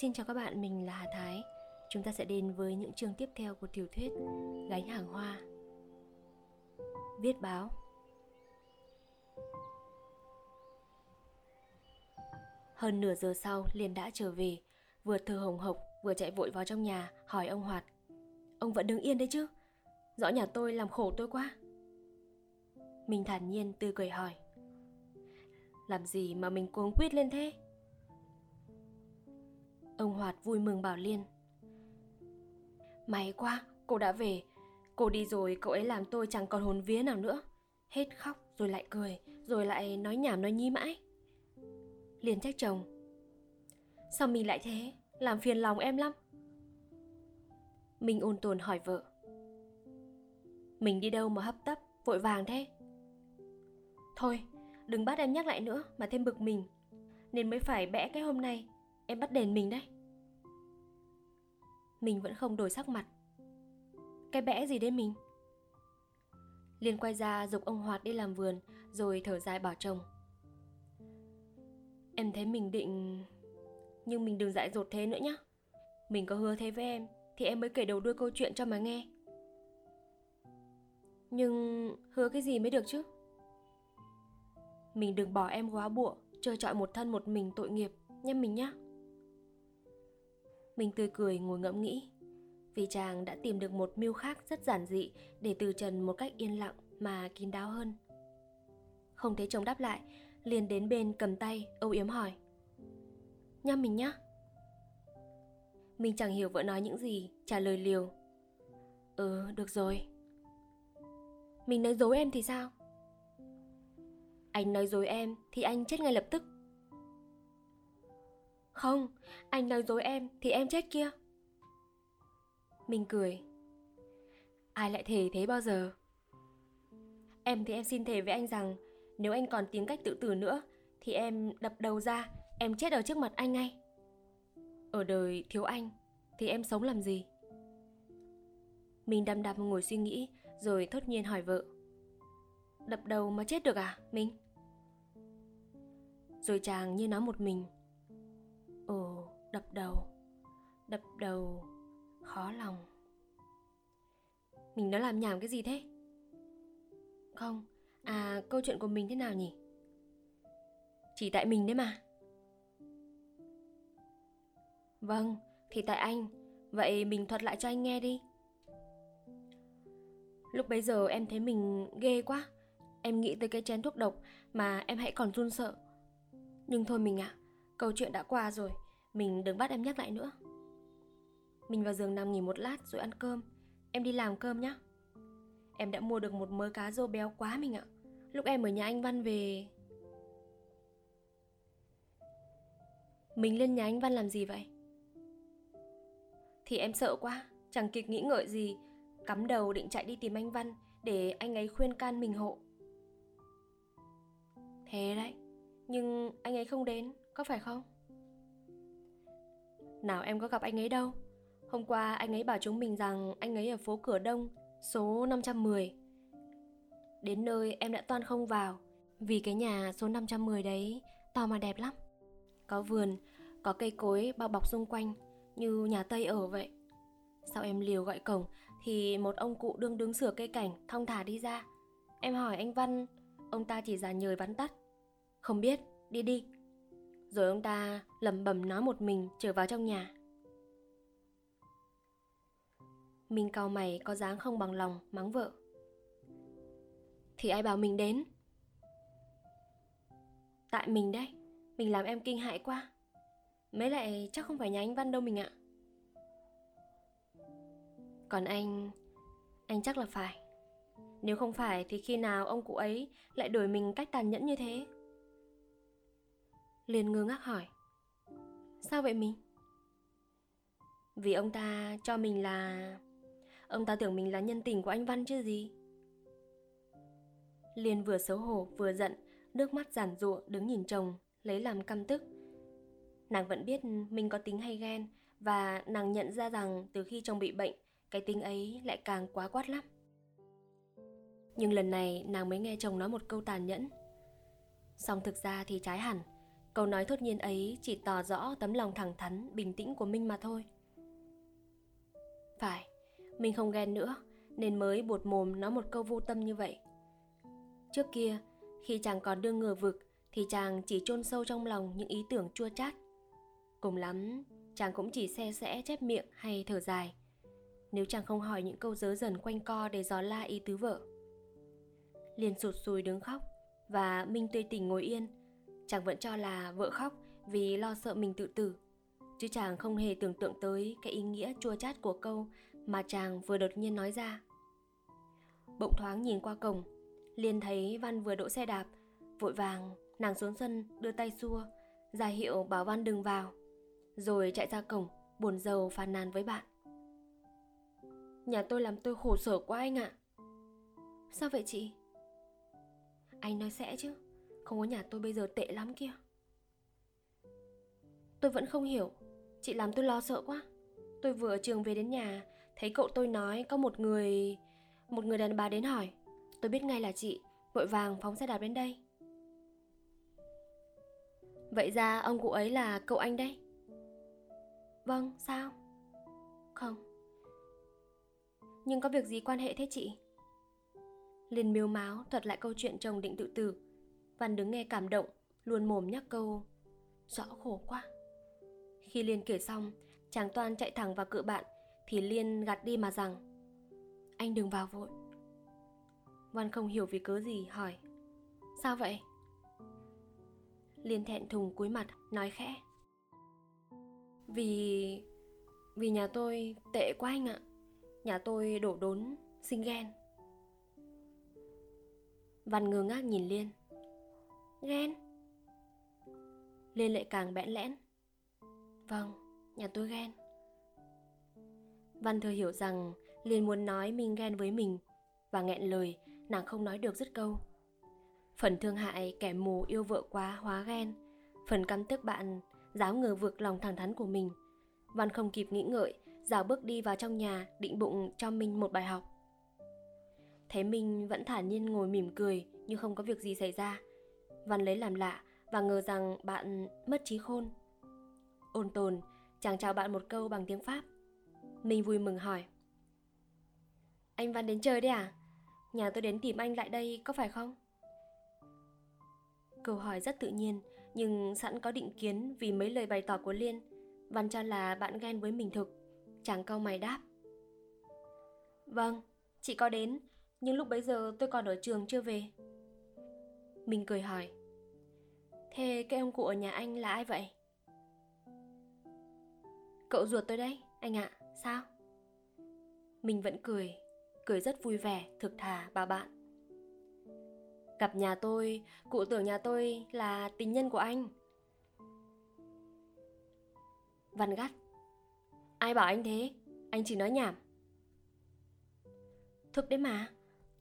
Xin chào các bạn, mình là Hà Thái. Chúng ta sẽ đến với những chương tiếp theo của tiểu thuyết Gánh hàng hoa. Viết báo Hơn nửa giờ sau, Liên đã trở về, vừa thở hồng hộc, vừa chạy vội vào trong nhà, hỏi ông Hoạt. Ông vẫn đứng yên đấy chứ? Rõ nhà tôi làm khổ tôi quá. Mình thản nhiên tươi cười hỏi. Làm gì mà mình cuống quýt lên thế? Ông Hoạt vui mừng bảo Liên. May quá, cô đã về. Cô đi rồi cậu ấy làm tôi chẳng còn hồn vía nào nữa. Hết khóc rồi lại cười Rồi lại nói nhảm nói nhí mãi. Liên trách chồng. Sao mình lại thế? Làm phiền lòng em lắm. Mình ôn tồn hỏi vợ. Mình đi đâu mà hấp tấp Vội vàng thế? Thôi đừng bắt em nhắc lại nữa Mà thêm bực mình. Nên mới phải bẽ cái hôm nay. Em bắt đền mình đấy. Mình vẫn không đổi sắc mặt. Cái bẽ gì đấy mình? Liên quay ra dục ông Hoạt đi làm vườn, Rồi thở dài bảo chồng. Em thấy mình định, Nhưng mình đừng dại dột thế nữa nhá. Mình có hứa thế với em, Thì em mới kể đầu đuôi câu chuyện cho mà nghe. Nhưng hứa cái gì mới được chứ? Mình đừng bỏ em quá bụa Chơi trọi một thân một mình tội nghiệp nhé mình nhá mình tươi cười ngồi ngẫm nghĩ. Vì chàng đã tìm được một mưu khác rất giản dị Để từ trần một cách yên lặng mà kín đáo hơn. Không thấy chồng đáp lại, liền đến bên cầm tay, âu yếm hỏi. Nhâm mình nhá. Mình chẳng hiểu vợ nói những gì, Trả lời liều. Ừ được rồi. Mình nói dối em thì sao? Anh nói dối em Thì anh chết ngay lập tức không, anh nói dối em thì em chết kia. Mình cười. Ai lại thề thế bao giờ? Em thì em xin thề với anh rằng nếu anh còn tính cách tự tử nữa thì em đập đầu ra, em chết ở trước mặt anh ngay. Ở đời thiếu anh thì em sống làm gì? Mình đăm đăm ngồi suy nghĩ rồi thốt nhiên hỏi vợ. Đập đầu mà chết được à, mình? Rồi chàng như nói một mình đập đầu Đập đầu Khó lòng. Mình đã làm nhảm cái gì thế? Không, à câu chuyện của mình thế nào nhỉ? Chỉ tại mình đấy mà. Vâng, thì tại anh. Vậy mình thuật lại cho anh nghe đi. Lúc bấy giờ em thấy mình ghê quá. Em nghĩ tới cái chén thuốc độc Mà em hãy còn run sợ. Nhưng thôi mình ạ à, Câu chuyện đã qua rồi. Mình đừng bắt em nhắc lại nữa. Mình vào giường nằm nghỉ một lát rồi ăn cơm. Em đi làm cơm nhá. Em đã mua được một mớ cá rô béo quá mình ạ. Lúc em ở nhà anh Văn về Mình lên nhà anh Văn làm gì vậy? Thì em sợ quá. Chẳng kịp nghĩ ngợi gì. Cắm đầu định chạy đi tìm anh Văn Để anh ấy khuyên can mình hộ. Thế đấy. Nhưng anh ấy không đến, có phải không? Nào em có gặp anh ấy đâu. Hôm qua anh ấy bảo chúng mình rằng anh ấy ở phố Cửa Đông, số 510 Đến nơi em đã toan không vào Vì cái nhà số 510 đấy to mà đẹp lắm. Có vườn, có cây cối bao bọc xung quanh Như nhà Tây ở vậy. Sau em liều gọi cổng Thì một ông cụ đương đứng sửa cây cảnh Thong thả đi ra. Em hỏi anh Văn Ông ta chỉ giả nhời vắn tắt. Không biết, đi đi rồi ông ta lẩm bẩm nói một mình trở vào trong nhà. Mình cau mày có dáng không bằng lòng mắng vợ. Thì ai bảo mình đến? Tại mình đấy, Mình làm em kinh hại quá. Mấy lại chắc không phải nhà anh Văn đâu mình ạ. Còn anh Anh chắc là phải. Nếu không phải thì khi nào ông cụ ấy Lại đuổi mình cách tàn nhẫn như thế? Liền ngơ ngác hỏi. Sao vậy mình? Vì ông ta cho mình là... Ông ta tưởng mình là nhân tình của anh Văn chứ gì. Liên vừa xấu hổ vừa giận, Nước mắt giản rụa đứng nhìn chồng, Lấy làm căm tức. Nàng vẫn biết mình có tính hay ghen Và nàng nhận ra rằng từ khi chồng bị bệnh, Cái tính ấy lại càng quá quát lắm. Nhưng lần này nàng mới nghe chồng nói một câu tàn nhẫn. Xong thực ra thì trái hẳn. Câu nói thốt nhiên ấy chỉ tỏ rõ tấm lòng thẳng thắn, bình tĩnh của Minh mà thôi. Phải, Minh không ghen nữa, nên mới buột mồm nói một câu vô tâm như vậy. Trước kia, khi chàng còn đương ngờ vực, thì chàng chỉ chôn sâu trong lòng những ý tưởng chua chát. Cùng lắm, chàng cũng chỉ xe sẽ chép miệng hay thở dài. Nếu chàng không hỏi những câu dớ dần quanh co để dò la ý tứ vợ. Liền sụt sùi đứng khóc, và Minh tươi tỉnh ngồi yên. Chàng vẫn cho là vợ khóc vì lo sợ mình tự tử. Chứ chàng không hề tưởng tượng tới cái ý nghĩa chua chát của câu mà chàng vừa đột nhiên nói ra. Bỗng thoáng nhìn qua cổng, liền thấy Văn vừa đỗ xe đạp, vội vàng nàng xuống sân đưa tay xua, ra hiệu bảo Văn đừng vào, rồi chạy ra cổng, buồn rầu phàn nàn với bạn. Nhà tôi làm tôi khổ sở quá anh ạ. Sao vậy chị? Anh nói sẽ chứ, không có nhà tôi bây giờ tệ lắm kia. Tôi vẫn không hiểu, chị làm tôi lo sợ quá. Tôi vừa ở trường về đến nhà, thấy cậu tôi nói có một người... Một người đàn bà đến hỏi. Tôi biết ngay là chị, vội vàng phóng xe đạp đến đây. Vậy ra ông cụ ấy là cậu anh đấy? Vâng, sao? Không. Nhưng có việc gì quan hệ thế chị? liền miêu máu thuật lại câu chuyện chồng định tự tử. Văn đứng nghe cảm động, luôn mồm nhắc câu Rõ khổ quá. Khi Liên kể xong, chàng Toan chạy thẳng vào cự bạn, thì Liên gạt đi mà rằng Anh đừng vào vội. Văn không hiểu vì cớ gì hỏi Sao vậy? Liên thẹn thùng cúi mặt nói khẽ Vì... Vì nhà tôi tệ quá anh ạ Nhà tôi đổ đốn, sinh ghen Văn ngơ ngác nhìn Liên Ghen. Liên lại càng bẽn lẽn. Vâng, nhà tôi ghen. Văn thừa hiểu rằng Liên muốn nói mình ghen với mình Và nghẹn lời nàng không nói được dứt câu. Phần thương hại kẻ mù yêu vợ quá hóa ghen. Phần căm tức bạn Dám ngờ vượt lòng thẳng thắn của mình. Văn không kịp nghĩ ngợi Dào bước đi vào trong nhà Định bụng cho mình một bài học. Thấy Minh vẫn thản nhiên ngồi mỉm cười như không có việc gì xảy ra. Văn lấy làm lạ và ngờ rằng bạn mất trí khôn. Ôn tồn, chàng chào bạn một câu bằng tiếng Pháp. Minh vui mừng hỏi. Anh Văn đến chơi đấy à? Nhà tôi đến tìm anh lại đây có phải không? Câu hỏi rất tự nhiên, nhưng sẵn có định kiến vì mấy lời bày tỏ của Liên. Văn cho là bạn ghen với mình thực. Chàng câu mày đáp. Vâng, chị có đến, nhưng lúc bấy giờ tôi còn ở trường chưa về Mình cười hỏi Thế cái ông cụ ở nhà anh là ai vậy? Cậu ruột tôi đấy, anh ạ, sao? Mình vẫn cười, cười rất vui vẻ, thực thà bà bạn. Gặp nhà tôi, cụ tưởng nhà tôi là tình nhân của anh. Văn gắt. Ai bảo anh thế? Anh chỉ nói nhảm. Thực đấy mà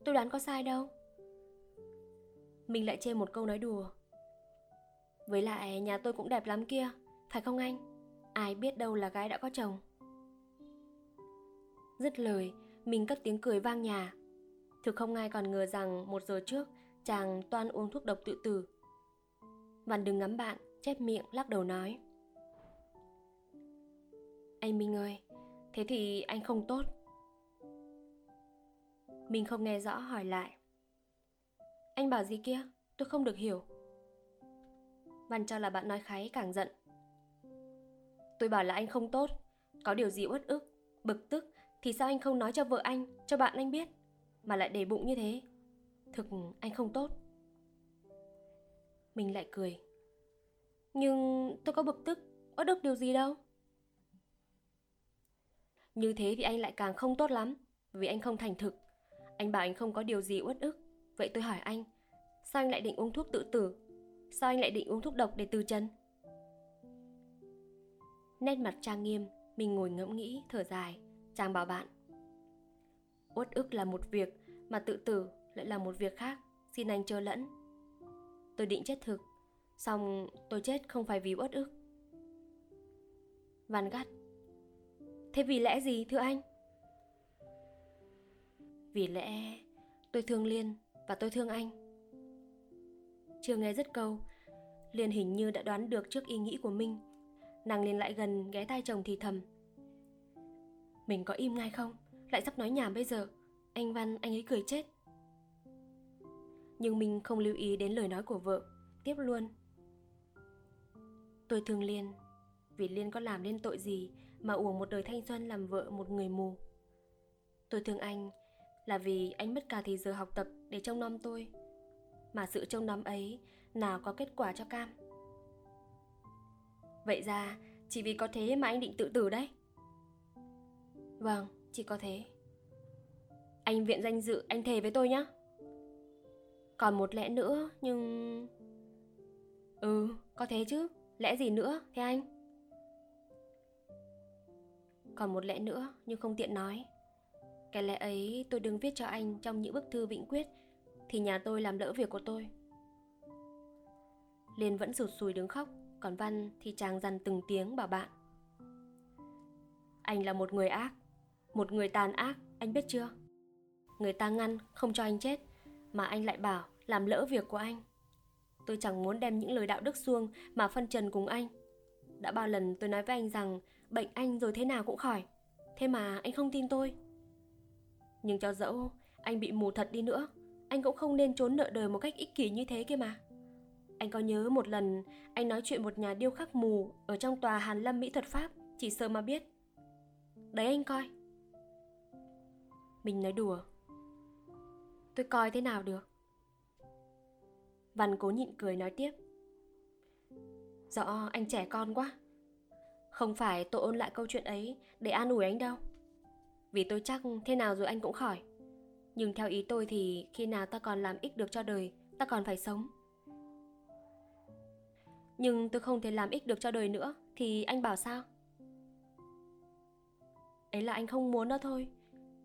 Tôi đoán có sai đâu. Mình lại chê một câu nói đùa. Với lại nhà tôi cũng đẹp lắm kia, Phải không anh? Ai biết đâu là gái đã có chồng. Dứt lời, Mình cất tiếng cười vang nhà. Thực không ai còn ngờ rằng một giờ trước, Chàng toan uống thuốc độc tự tử. Văn đừng ngắm bạn, Chép miệng, lắc đầu nói. Anh Minh ơi, Thế thì anh không tốt. Mình không nghe rõ hỏi lại. Anh bảo gì kia? Tôi không được hiểu. Văn cho là bạn nói kháy càng giận. Tôi bảo là anh không tốt, Có điều gì uất ức, Bực tức Thì sao anh không nói cho vợ anh, Cho bạn anh biết, Mà lại để bụng như thế? Thực anh không tốt. Mình lại cười. Nhưng tôi có bực tức Uất ức điều gì đâu. Như thế thì anh lại càng không tốt lắm, Vì anh không thành thực. Anh bảo anh không có điều gì uất ức, Vậy tôi hỏi anh, Sao anh lại định uống thuốc tự tử? Sao anh lại định uống thuốc độc để từ chân? Nét mặt trang nghiêm, Mình ngồi ngẫm nghĩ, thở dài. Chàng bảo bạn, Uất ức là một việc, Mà tự tử lại là một việc khác. Xin anh chờ lẫn. Tôi định chết thực, Xong tôi chết không phải vì uất ức. Văn gắt Thế vì lẽ gì, thưa anh? Vì lẽ tôi thương Liên và tôi thương anh. Chưa nghe dứt câu Liên hình như đã đoán được trước ý nghĩ của Minh. Nàng liền lại gần ghé tai chồng thì thầm. Mình có im ngay không? Lại sắp nói nhảm bây giờ. Anh Văn, anh ấy cười chết. Nhưng mình không lưu ý đến lời nói của vợ. Tiếp luôn. Tôi thương Liên. Vì Liên có làm nên tội gì mà uổng một đời thanh xuân làm vợ một người mù. Tôi thương anh là vì anh mất cả thì giờ học tập để trông nom tôi. Mà sự trông nom ấy nào có kết quả cho Cam. Vậy ra, chỉ vì có thế mà anh định tự tử đấy. Vâng, chỉ có thế. Anh viện danh dự, anh thề với tôi nhé. Còn một lẽ nữa, nhưng... Ừ, có thế chứ. Lẽ gì nữa, thế anh? Còn một lẽ nữa, nhưng không tiện nói. Cái lẽ ấy tôi đừng viết cho anh trong những bức thư vĩnh quyết thì nhà tôi làm lỡ việc của tôi. Liên vẫn rụt sùi đứng khóc Còn Văn thì chàng dằn từng tiếng bảo bạn. Anh là một người ác Một người tàn ác, anh biết chưa? Người ta ngăn, không cho anh chết Mà anh lại bảo làm lỡ việc của anh. Tôi chẳng muốn đem những lời đạo đức xuông Mà phân trần cùng anh. Đã bao lần tôi nói với anh rằng Bệnh anh rồi thế nào cũng khỏi Thế mà anh không tin tôi. Nhưng cho dẫu anh bị mù thật đi nữa anh cũng không nên trốn nợ đời một cách ích kỷ như thế kia mà. Anh có nhớ một lần, Anh nói chuyện một nhà điêu khắc mù Ở trong tòa Hàn Lâm Mỹ thuật Pháp, Chỉ sơ mà biết. Đấy anh coi. Mình nói đùa. Tôi coi thế nào được? Văn cố nhịn cười nói tiếp. Rõ, anh trẻ con quá. Không phải tôi ôn lại câu chuyện ấy Để an ủi anh đâu. Vì tôi chắc thế nào rồi anh cũng khỏi. Nhưng theo ý tôi thì khi nào ta còn làm ích được cho đời, Ta còn phải sống. Nhưng tôi không thể làm ích được cho đời nữa, Thì anh bảo sao? Ấy là anh không muốn đó thôi.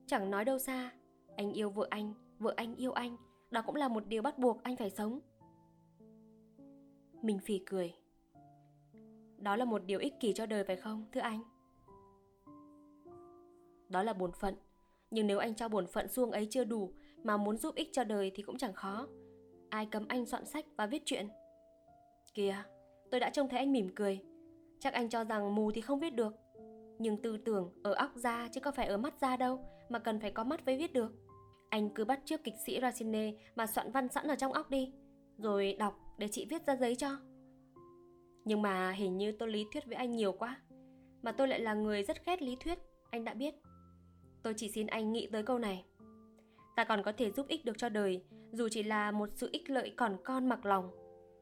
Chẳng nói đâu xa. Anh yêu vợ anh Vợ anh yêu anh. Đó cũng là một điều bắt buộc anh phải sống. Mình phì cười. Đó là một điều ích kỷ cho đời phải không, thưa anh? Đó là bổn phận. Nhưng nếu anh cho bổn phận xuông ấy chưa đủ mà muốn giúp ích cho đời thì cũng chẳng khó. Ai cấm anh soạn sách và viết chuyện? Kìa, tôi đã trông thấy anh mỉm cười. Chắc anh cho rằng mù thì không viết được. Nhưng tư tưởng ở óc ra chứ có phải ở mắt ra đâu mà cần phải có mắt mới viết được. Anh cứ bắt trước kịch sĩ Racine mà soạn văn sẵn ở trong óc đi, rồi đọc để chị viết ra giấy cho. Nhưng mà hình như tôi lý thuyết với anh nhiều quá, mà tôi lại là người rất ghét lý thuyết, anh đã biết. Tôi chỉ xin anh nghĩ tới câu này. Ta còn có thể giúp ích được cho đời, dù chỉ là một sự ích lợi còn con mặc lòng,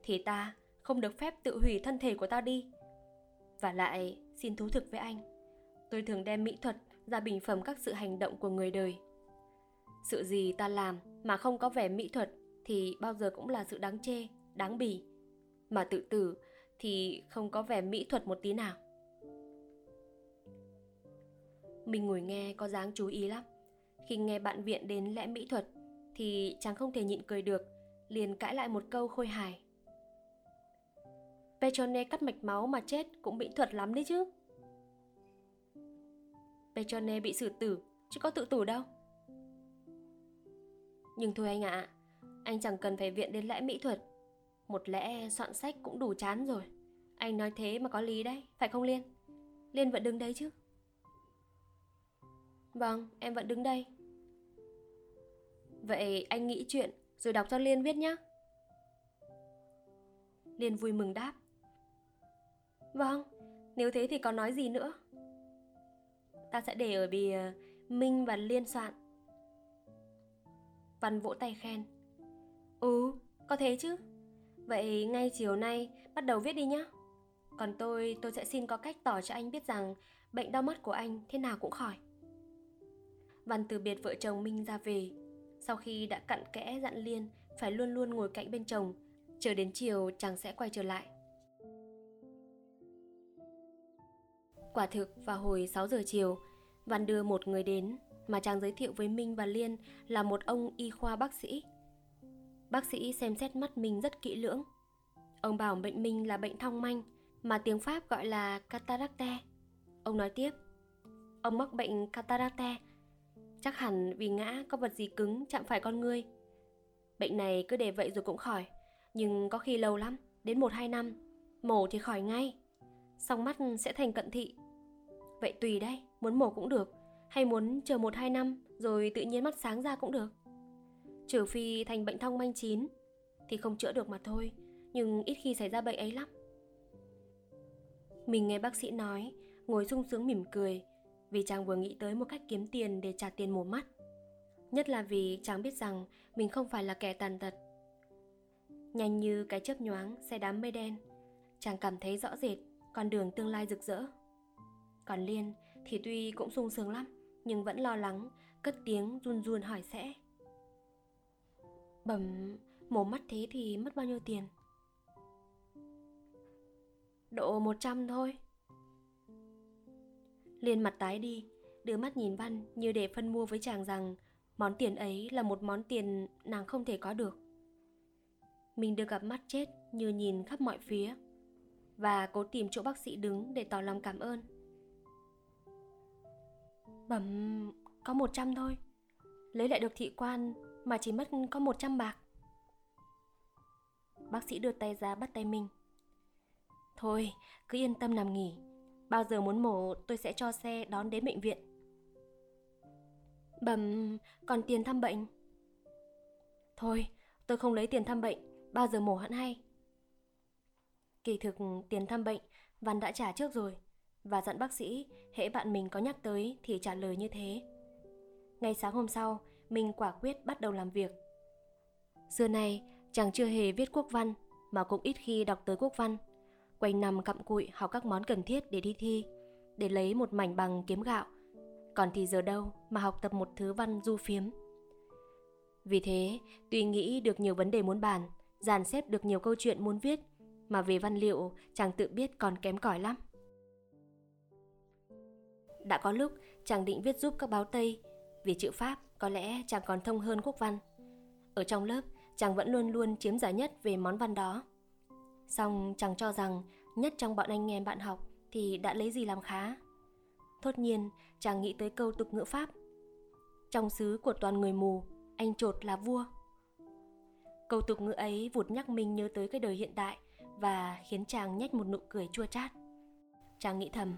thì ta không được phép tự hủy thân thể của ta đi. Và lại, xin thú thực với anh, tôi thường đem mỹ thuật ra bình phẩm các sự hành động của người đời. Sự gì ta làm mà không có vẻ mỹ thuật thì bao giờ cũng là sự đáng chê, đáng bỉ. Mà tự tử thì không có vẻ mỹ thuật một tí nào. Mình ngồi nghe có dáng chú ý lắm. Khi nghe bạn viện đến lẽ mỹ thuật Thì chàng không thể nhịn cười được Liền cãi lại một câu khôi hài. Petrone cắt mạch máu mà chết cũng mỹ thuật lắm đấy chứ. Petrone bị xử tử Chứ có tự tử đâu. Nhưng thôi anh ạ à, Anh chẳng cần phải viện đến lẽ mỹ thuật. Một lẽ soạn sách cũng đủ chán rồi. Anh nói thế mà có lý đấy Phải không Liên? Liên vẫn đứng đấy chứ. Vâng, em vẫn đứng đây. Vậy anh nghĩ chuyện rồi đọc cho Liên viết nhé. Liên vui mừng đáp. Vâng, nếu thế thì có nói gì nữa? Ta sẽ để ở bì Minh và Liên soạn. Văn vỗ tay khen. Ừ, có thế chứ. Vậy ngay chiều nay bắt đầu viết đi nhé. Còn tôi, tôi sẽ xin có cách tỏ cho anh biết rằng bệnh đau mắt của anh thế nào cũng khỏi. Văn từ biệt vợ chồng Minh ra về. Sau khi đã cặn kẽ dặn Liên phải luôn luôn ngồi cạnh bên chồng, chờ đến chiều chàng sẽ quay trở lại. Quả thực vào hồi 6 giờ chiều, Văn đưa một người đến mà chàng giới thiệu với Minh và Liên là một ông y khoa bác sĩ. Bác sĩ xem xét mắt Minh rất kỹ lưỡng. Ông bảo bệnh Minh là bệnh thong manh mà tiếng Pháp gọi là cataracte. Ông nói tiếp, ông mắc bệnh cataracte Chắc hẳn vì ngã có vật gì cứng chạm phải con ngươi Bệnh này cứ để vậy rồi cũng khỏi Nhưng có khi lâu lắm đến 1-2 năm, mổ thì khỏi ngay. Xong mắt sẽ thành cận thị. Vậy tùy đấy, muốn mổ cũng được, hay muốn chờ 1-2 năm rồi tự nhiên mắt sáng ra cũng được. Trừ phi thành bệnh thông manh chín thì không chữa được mà thôi, nhưng ít khi xảy ra bệnh ấy lắm. Mình nghe bác sĩ nói, ngồi sung sướng mỉm cười vì chàng vừa nghĩ tới một cách kiếm tiền để trả tiền mổ mắt. Nhất là vì chàng biết rằng mình không phải là kẻ tàn tật. Nhanh như cái chớp nhoáng xe đám mây đen, chàng cảm thấy rõ rệt con đường tương lai rực rỡ. Còn Liên thì tuy cũng sung sướng lắm, nhưng vẫn lo lắng, cất tiếng run run hỏi sẽ. Bẩm, mổ mắt thế thì mất bao nhiêu tiền? Độ 100 thôi. Liên mặt tái đi, đưa mắt nhìn Văn như để phân mua với chàng rằng món tiền ấy là một món tiền nàng không thể có được. Mình được gặp mắt chết như nhìn khắp mọi phía và cố tìm chỗ bác sĩ đứng để tỏ lòng cảm ơn. Bẩm, có 100 thôi. Lấy lại được thị quan mà chỉ mất có 100 bạc. Bác sĩ đưa tay ra bắt tay mình. Thôi, cứ yên tâm nằm nghỉ. Bao giờ muốn mổ tôi sẽ cho xe đón đến bệnh viện. Bẩm, còn tiền thăm bệnh? Thôi, tôi không lấy tiền thăm bệnh, bao giờ mổ hẳn hay. Kỳ thực tiền thăm bệnh Văn đã trả trước rồi và dặn bác sĩ hễ bạn mình có nhắc tới thì trả lời như thế. Ngay sáng hôm sau, mình quả quyết bắt đầu làm việc. Xưa nay, chàng chưa hề viết quốc văn mà cũng ít khi đọc tới quốc văn. Quanh nằm cặm cụi học các món cần thiết để đi thi, để lấy một mảnh bằng kiếm gạo. Còn thì giờ đâu mà học tập một thứ văn du phiếm. Vì thế, tuy nghĩ được nhiều vấn đề muốn bàn, dàn xếp được nhiều câu chuyện muốn viết, mà về văn liệu chàng tự biết còn kém cỏi lắm. Đã có lúc chàng định viết giúp các báo Tây, vì chữ Pháp có lẽ chàng còn thông hơn quốc văn. Ở trong lớp, chàng vẫn luôn luôn chiếm giải nhất về món văn đó. Xong chàng cho rằng nhất trong bọn anh em bạn học thì đã lấy gì làm khá. Thốt nhiên, chàng nghĩ tới câu tục ngữ Pháp. Trong xứ của toàn người mù, anh trột là vua. Câu tục ngữ ấy vụt nhắc mình nhớ tới cái đời hiện tại và khiến chàng nhếch một nụ cười chua chát. Chàng nghĩ thầm,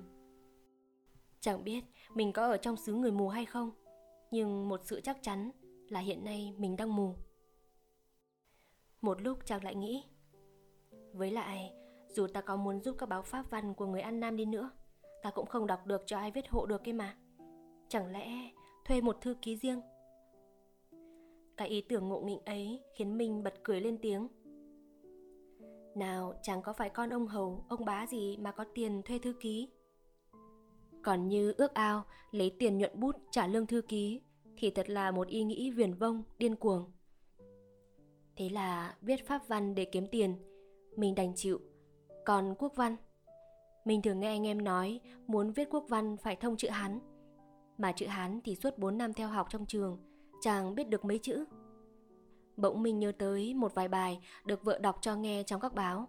Chẳng biết mình có ở trong xứ người mù hay không, nhưng một sự chắc chắn là hiện nay mình đang mù. Một lúc chàng lại nghĩ, với lại, dù ta có muốn giúp các báo pháp văn của người An Nam đi nữa, ta cũng không đọc được cho ai viết hộ được cái mà. Chẳng lẽ thuê một thư ký riêng? Cái ý tưởng ngộ nghĩnh ấy khiến mình bật cười lên tiếng. Nào chẳng có phải con ông hầu, ông bá gì mà có tiền thuê thư ký. Còn như ước ao lấy tiền nhuận bút trả lương thư ký thì thật là một ý nghĩ viển vông, điên cuồng. Thế là viết pháp văn để kiếm tiền, mình đành chịu. Còn quốc văn, mình thường nghe anh em nói muốn viết quốc văn phải thông chữ Hán. Mà chữ Hán thì suốt 4 năm theo học trong trường, chàng biết được mấy chữ. Bỗng mình nhớ tới một vài bài được vợ đọc cho nghe trong các báo.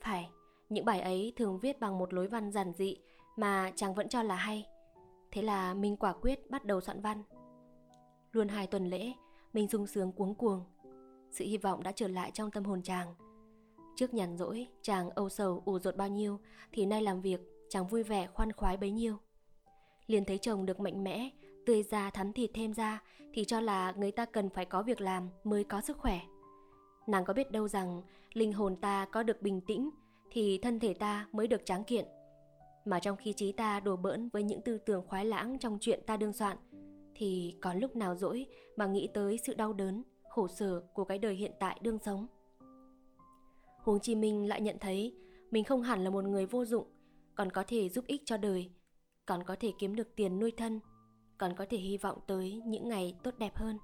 Phải, những bài ấy thường viết bằng một lối văn giản dị mà chàng vẫn cho là hay. Thế là mình quả quyết bắt đầu soạn văn. Luôn hai tuần lễ, mình sung sướng cuống cuồng. Sự hy vọng đã trở lại trong tâm hồn chàng. Trước nhàn rỗi, chàng âu sầu ủ rột bao nhiêu, thì nay làm việc, chàng vui vẻ khoan khoái bấy nhiêu. Liền thấy chồng được mạnh mẽ, tươi da thắm thịt thêm ra, thì cho là người ta cần phải có việc làm mới có sức khỏe. Nàng có biết đâu rằng linh hồn ta có được bình tĩnh thì thân thể ta mới được tráng kiện mà trong khi trí ta đổ bỡn với những tư tưởng khoái lãng trong chuyện ta đương soạn thì còn lúc nào dỗi mà nghĩ tới sự đau đớn khổ sở của cái đời hiện tại đương sống huống chi minh lại nhận thấy mình không hẳn là một người vô dụng còn có thể giúp ích cho đời còn có thể kiếm được tiền nuôi thân còn có thể hy vọng tới những ngày tốt đẹp hơn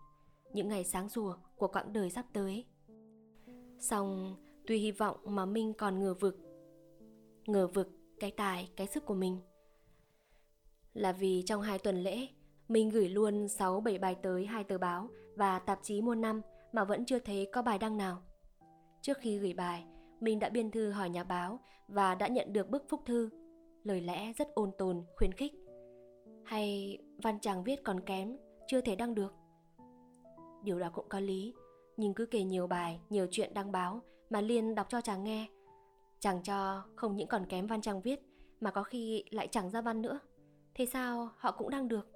những ngày sáng rùa của quãng đời sắp tới song tuy hy vọng mà minh còn ngờ vực ngờ vực cái tài, cái sức của mình. Là vì trong hai tuần lễ, mình gửi luôn 6-7 bài tới hai tờ báo và tạp chí muôn năm mà vẫn chưa thấy có bài đăng nào. Trước khi gửi bài, mình đã biên thư hỏi nhà báo và đã nhận được bức phúc thư. Lời lẽ rất ôn tồn, khuyến khích. Hay văn chàng viết còn kém, chưa thể đăng được. Điều đó cũng có lý, nhưng cứ kể nhiều bài, nhiều chuyện đăng báo mà Liên đọc cho chàng nghe. Chàng cho không những còn kém văn chàng viết mà có khi lại chẳng ra văn nữa. Thế sao họ cũng đăng được?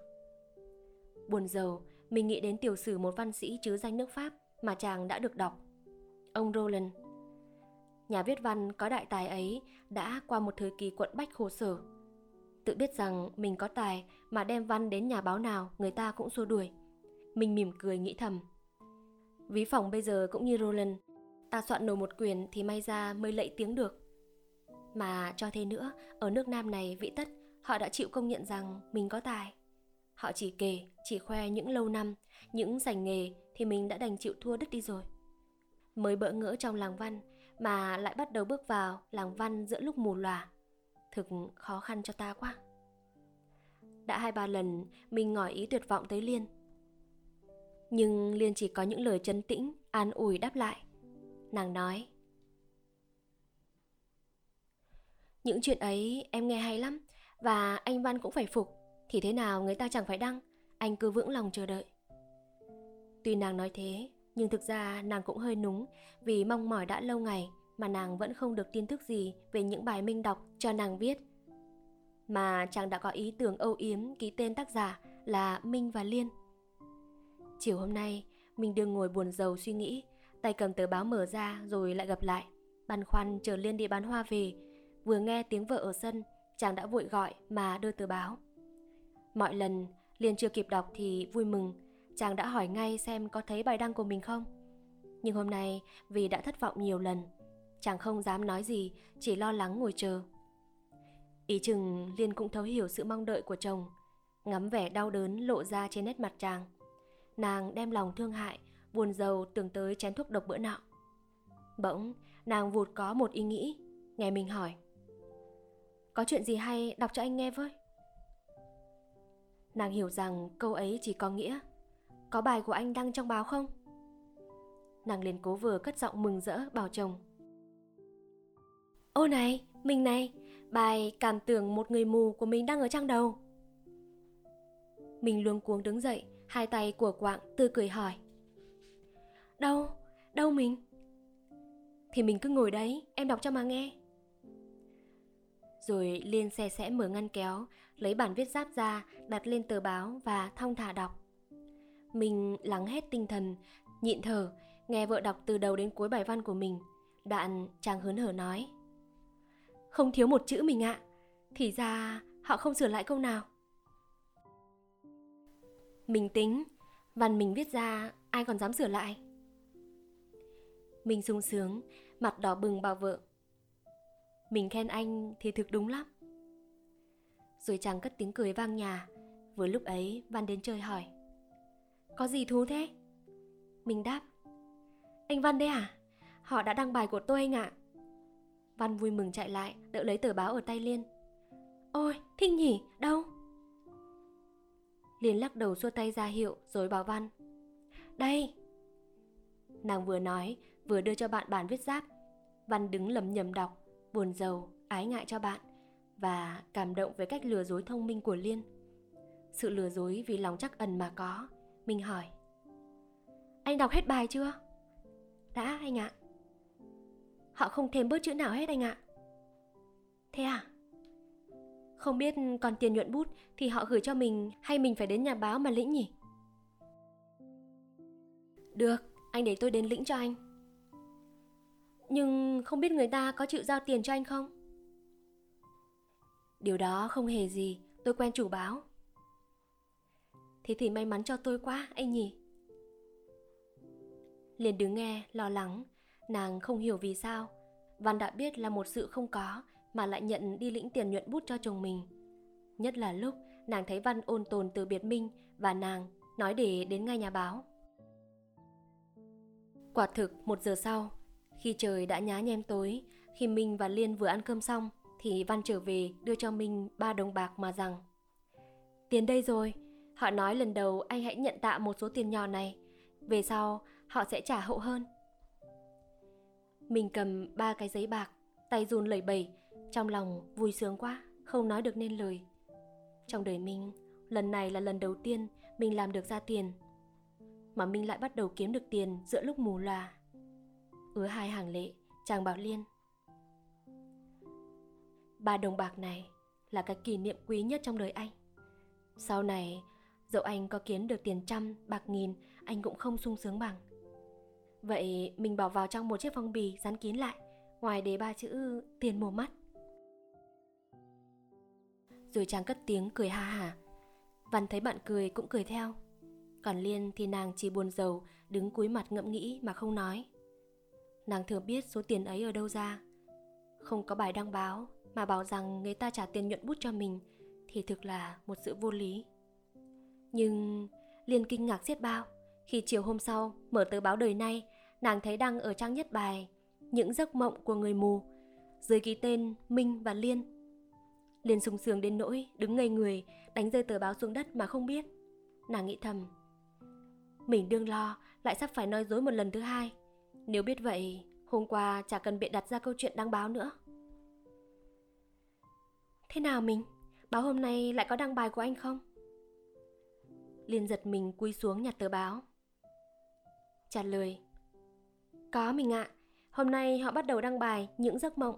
Buồn giàu, mình nghĩ đến tiểu sử một văn sĩ chứ danh nước Pháp mà chàng đã được đọc. Ông Roland. Nhà viết văn có đại tài ấy đã qua một thời kỳ quận bách khổ sở. Tự biết rằng mình có tài mà đem văn đến nhà báo nào người ta cũng xua đuổi. Mình mỉm cười nghĩ thầm. Ví phòng bây giờ cũng như Roland, ta soạn nổi một quyền thì may ra mới lẫy tiếng được. Mà cho thế nữa, ở nước Nam này vị tất, họ đã chịu công nhận rằng mình có tài. Họ chỉ kể, chỉ khoe những lâu năm, những giành nghề thì mình đã đành chịu thua đứt đi rồi. Mới bỡ ngỡ trong làng văn mà lại bắt đầu bước vào làng văn giữa lúc mù lòa. Thực khó khăn cho ta quá. Đã hai ba lần mình ngỏ ý tuyệt vọng tới Liên. Nhưng Liên chỉ có những lời chấn tĩnh, an ủi đáp lại. Nàng nói Những chuyện ấy em nghe hay lắm Và anh Văn cũng phải phục Thì thế nào người ta chẳng phải đăng Anh cứ vững lòng chờ đợi Tuy nàng nói thế nhưng thực ra nàng cũng hơi núng, Vì mong mỏi đã lâu ngày Mà nàng vẫn không được tin tức gì Về những bài Minh đọc cho nàng viết. Mà chàng đã có ý tưởng âu yếm Ký tên tác giả là Minh và Liên. Chiều hôm nay Mình đương ngồi buồn rầu suy nghĩ, Tay cầm tờ báo mở ra rồi lại gặp lại. Băn khoăn chờ Liên đi bán hoa về. Vừa nghe tiếng vợ ở sân, Chàng đã vội gọi mà đưa tờ báo. Mọi lần Liên chưa kịp đọc thì vui mừng Chàng đã hỏi ngay xem có thấy bài đăng của mình không Nhưng hôm nay vì đã thất vọng nhiều lần Chàng không dám nói gì Chỉ lo lắng ngồi chờ Ý chừng Liên cũng thấu hiểu sự mong đợi của chồng Ngắm vẻ đau đớn lộ ra trên nét mặt chàng Nàng đem lòng thương hại buồn rầu tưởng tới chén thuốc độc bữa nọ. Bỗng, nàng vụt có một ý nghĩ, nghe mình hỏi. Có chuyện gì hay đọc cho anh nghe với? Nàng hiểu rằng câu ấy chỉ có nghĩa có bài của anh đăng trong báo không? Nàng liền cố vừa cất giọng mừng rỡ bảo chồng Ô này, mình này, bài cảm tưởng một người mù của mình đang ở trang đầu Mình luống cuống đứng dậy, hai tay của quạng tươi cười hỏi Đâu, đâu mình? Thì mình cứ ngồi đấy, em đọc cho mà nghe. Rồi Liên xe sẽ mở ngăn kéo, lấy bản viết giáp ra, đặt lên tờ báo và thong thả đọc. Mình lắng hết tinh thần, nhịn thở, nghe vợ đọc từ đầu đến cuối bài văn của mình. Đoạn chàng hớn hở nói. Không thiếu một chữ mình ạ, thì ra họ không sửa lại câu nào. Mình tính, văn mình viết ra ai còn dám sửa lại. Mình sung sướng, mặt đỏ bừng bảo vợ. Mình khen anh thì thực đúng lắm. Rồi chàng cất tiếng cười vang nhà. Vừa lúc ấy Văn đến chơi hỏi. Có gì thú thế? Mình đáp. Anh Văn đấy à? Họ đã đăng bài của tôi anh ạ. Văn vui mừng chạy lại, đỡ lấy tờ báo ở tay Liên. Ôi, thích nhỉ, đâu? Liên lắc đầu xua tay ra hiệu rồi bảo Văn. Đây! Nàng vừa nói, vừa đưa cho bạn bản viết giáp. Văn đứng lầm nhầm đọc, buồn giàu, ái ngại cho bạn và cảm động với cách lừa dối thông minh của Liên. Sự lừa dối vì lòng chắc ẩn mà có. Mình hỏi. Anh đọc hết bài chưa? Đã anh ạ. Họ không thêm bớt chữ nào hết anh ạ. Thế à? Không biết còn tiền nhuận bút thì họ gửi cho mình hay mình phải đến nhà báo mà lĩnh nhỉ? Được, anh để tôi đến lĩnh cho anh. Nhưng không biết người ta có chịu giao tiền cho anh không? Điều đó không hề gì, tôi quen chủ báo. Thế thì may mắn cho tôi quá, anh nhỉ? Liền đứng nghe, lo lắng, nàng không hiểu vì sao. Văn đã biết là một sự không có mà lại nhận đi lĩnh tiền nhuận bút cho chồng mình. Nhất là lúc nàng thấy Văn ôn tồn từ biệt minh và nàng nói để đến ngay nhà báo. Quả thực một giờ sau, khi trời đã nhá nhem tối, khi Minh và Liên vừa ăn cơm xong, thì Văn trở về đưa cho Minh ba đồng bạc mà rằng Tiền đây rồi, họ nói lần đầu anh hãy nhận tạm một số tiền nhỏ này, về sau họ sẽ trả hậu hơn. Mình cầm ba cái giấy bạc, tay run lẩy bẩy, trong lòng vui sướng quá, không nói được nên lời. Trong đời mình, lần này là lần đầu tiên mình làm được ra tiền. Mà mình lại bắt đầu kiếm được tiền giữa lúc mù loà. ứa hai hàng lệ, chàng bảo Liên. Ba đồng bạc này là cái kỷ niệm quý nhất trong đời anh. Sau này, dẫu anh có kiếm được tiền trăm, bạc nghìn, anh cũng không sung sướng bằng. Vậy mình bỏ vào trong một chiếc phong bì dán kín lại, ngoài đề ba chữ tiền mồm mắt. Rồi chàng cất tiếng cười ha hả. Văn thấy bạn cười cũng cười theo. Còn Liên thì nàng chỉ buồn rầu, đứng cúi mặt ngẫm nghĩ mà không nói. Nàng thường biết số tiền ấy ở đâu ra. Không có bài đăng báo mà bảo rằng người ta trả tiền nhuận bút cho mình thì thực là một sự vô lý. Nhưng Liên kinh ngạc xiết bao khi chiều hôm sau mở tờ báo đời nay nàng thấy đăng ở trang nhất bài những giấc mộng của người mù dưới ký tên Minh và Liên. Liên sung sướng đến nỗi đứng ngây người đánh rơi tờ báo xuống đất mà không biết. Nàng nghĩ thầm mình đương lo lại sắp phải nói dối một lần thứ hai. Nếu biết vậy, hôm qua chả cần biện đặt ra câu chuyện đăng báo nữa. Thế nào mình? Báo hôm nay lại có đăng bài của anh không? Liên giật mình cúi xuống nhặt tờ báo. Trả lời. Có mình ạ, hôm nay họ bắt đầu đăng bài những giấc mộng.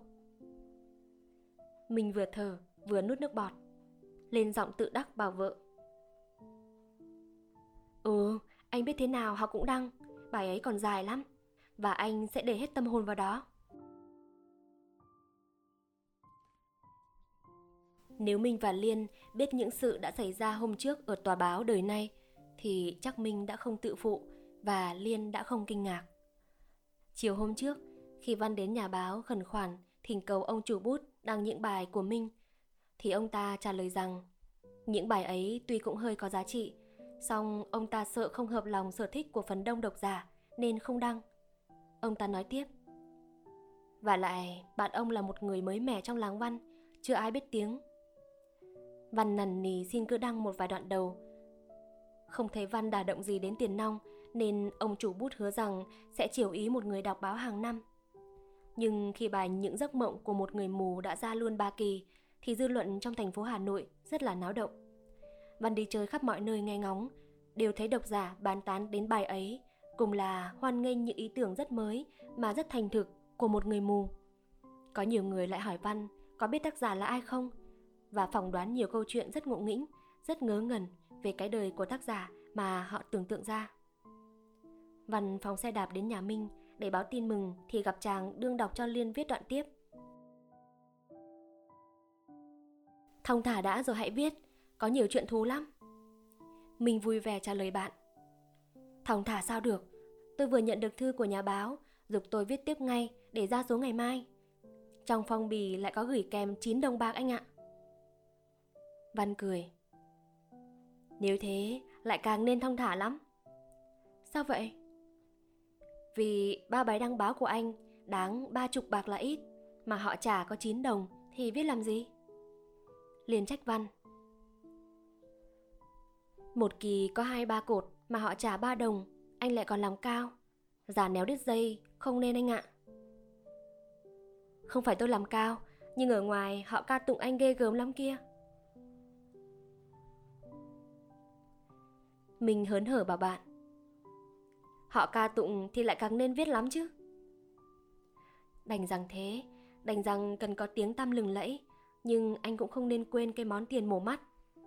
Mình vừa thở, vừa nuốt nước bọt. Lên giọng tự đắc bảo vợ. Ừ, anh biết thế nào họ cũng đăng, bài ấy còn dài lắm. Và anh sẽ để hết tâm hồn vào đó. Nếu Minh và Liên biết những sự đã xảy ra hôm trước ở tòa báo đời nay thì chắc Minh đã không tự phụ và Liên đã không kinh ngạc. Chiều hôm trước, khi Văn đến nhà báo khẩn khoản thỉnh cầu ông chủ bút đăng những bài của Minh thì ông ta trả lời rằng những bài ấy tuy cũng hơi có giá trị song ông ta sợ không hợp lòng sở thích của phần đông độc giả nên không đăng. Ông ta nói tiếp Và lại bạn ông là một người mới mẻ trong làng văn Chưa ai biết tiếng Văn nằn nì xin cứ đăng một vài đoạn đầu. Không thấy Văn đả động gì đến tiền nong, Nên ông chủ bút hứa rằng Sẽ chiều ý một người đọc báo hàng năm. Nhưng khi bài Những giấc mộng của một người mù đã ra luôn ba kỳ, Thì dư luận trong thành phố Hà Nội rất là náo động. Văn đi chơi khắp mọi nơi nghe ngóng, Đều thấy độc giả bàn tán đến bài ấy, Cùng là hoan nghênh những ý tưởng rất mới Mà rất thành thực của một người mù. Có nhiều người lại hỏi Văn, Có biết tác giả là ai không? Và phỏng đoán nhiều câu chuyện rất ngộ nghĩnh, rất ngớ ngẩn về cái đời của tác giả mà họ tưởng tượng ra. Văn phóng xe đạp đến nhà Minh để báo tin mừng thì gặp chàng đương đọc cho Liên viết đoạn tiếp. Thông thả đã rồi hãy viết, có nhiều chuyện thú lắm. Minh vui vẻ trả lời bạn. Thòng thả sao được, tôi vừa nhận được thư của nhà báo, dục tôi viết tiếp ngay để ra số ngày mai. Trong phong bì lại có gửi kèm 9 đồng bạc anh ạ. Văn cười. Nếu thế, lại càng nên thong thả lắm. Sao vậy? Vì ba bài đăng báo của anh đáng ba chục bạc là ít, mà họ trả có 9 đồng thì viết làm gì? Liền trách Văn. Một kỳ có hai ba cột mà họ trả ba đồng, anh lại còn làm cao. Giả néo đứt dây, không nên anh ạ. Không phải tôi làm cao, nhưng ở ngoài họ ca tụng anh ghê gớm lắm kia. Mình hớn hở bảo bạn. Họ ca tụng thì lại càng nên viết lắm chứ. Đành rằng thế Đành rằng cần có tiếng tăm lừng lẫy Nhưng anh cũng không nên quên cái món tiền mổ mắt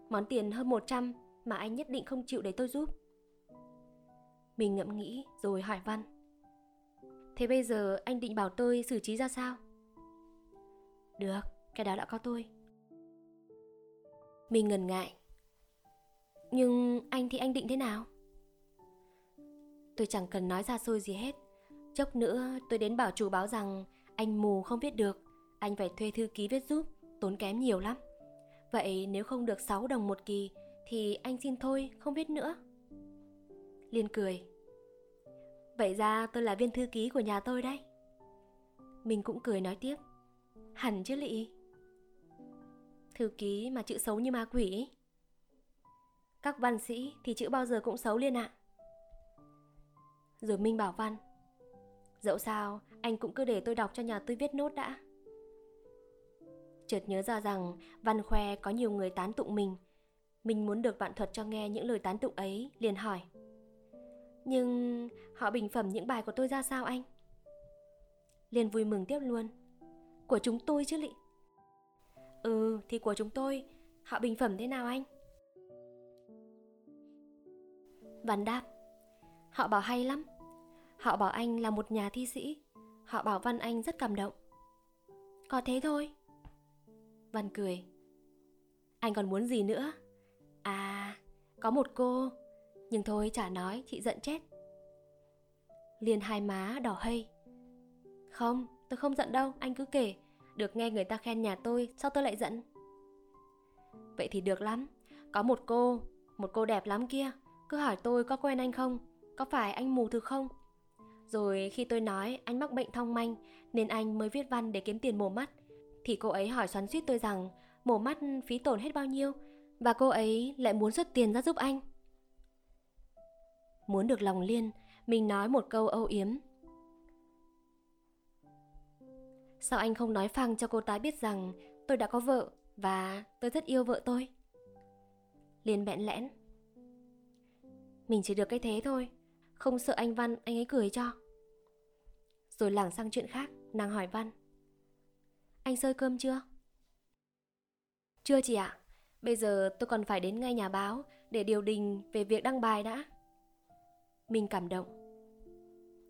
Món tiền hơn 100 Mà anh nhất định không chịu để tôi giúp. Mình ngẫm nghĩ rồi hỏi Văn. Thế bây giờ anh định bảo tôi xử trí ra sao? Được, cái đó đã có tôi. Mình ngần ngại nhưng anh thì anh định thế nào? Tôi chẳng cần nói ra xôi gì hết. Chốc nữa tôi đến bảo chủ báo rằng Anh mù không viết được. Anh phải thuê thư ký viết giúp, Tốn kém nhiều lắm. Vậy nếu không được 6 đồng một kỳ Thì anh xin thôi, không viết nữa. Liên cười. Vậy ra tôi là viên thư ký của nhà tôi đấy. Mình cũng cười nói tiếp. Hẳn chứ lị. Thư ký mà chữ xấu như ma quỷ. ấy. Các văn sĩ thì chữ bao giờ cũng xấu liên ạ. Rồi Minh bảo Văn Dẫu sao anh cũng cứ để tôi đọc cho nhà tôi viết nốt đã Chợt nhớ ra rằng Văn khoe có nhiều người tán tụng mình Mình muốn được bạn thuật cho nghe những lời tán tụng ấy liền hỏi Nhưng họ bình phẩm những bài của tôi ra sao anh? liền vui mừng tiếp luôn. Của chúng tôi chứ lị. Ừ, thì của chúng tôi. Họ bình phẩm thế nào anh? Văn đáp. Họ bảo hay lắm. Họ bảo anh là một nhà thi sĩ. Họ bảo Văn Anh rất cảm động. Có thế thôi. Văn cười. Anh còn muốn gì nữa? À, có một cô. Nhưng thôi chả nói, chị giận chết. Liên hai má đỏ hây. Không, tôi không giận đâu, anh cứ kể. Được nghe người ta khen nhà tôi, sao tôi lại giận? Vậy thì được lắm. Có một cô, một cô đẹp lắm kia. Cứ hỏi tôi có quen anh không? Có phải anh mù thực không? Rồi khi tôi nói anh mắc bệnh thong manh nên anh mới viết văn để kiếm tiền mổ mắt thì cô ấy hỏi xoắn suýt tôi rằng mổ mắt phí tổn hết bao nhiêu và cô ấy lại muốn xuất tiền ra giúp anh. Muốn được lòng Liên, mình nói một câu âu yếm. Sao anh không nói phăng cho cô ta biết rằng tôi đã có vợ và tôi rất yêu vợ tôi? Liên bẽn lẽn. Mình chỉ được cái thế thôi, không sợ anh Văn anh ấy cười cho. Rồi lảng sang chuyện khác, nàng hỏi Văn. Anh sơi cơm chưa? Chưa chị ạ. Bây giờ tôi còn phải đến ngay nhà báo để điều đình về việc đăng bài đã. Mình cảm động.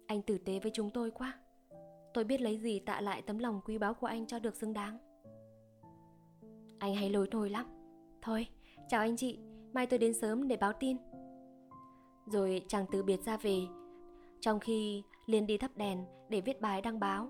Anh tử tế với chúng tôi quá. Tôi biết lấy gì tạ lại tấm lòng quý báu của anh cho được xứng đáng. Anh hay lối thôi lắm. Thôi, chào anh chị, mai tôi đến sớm để báo tin. Rồi chàng từ biệt ra về, trong khi Liên đi thắp đèn để viết bài đăng báo.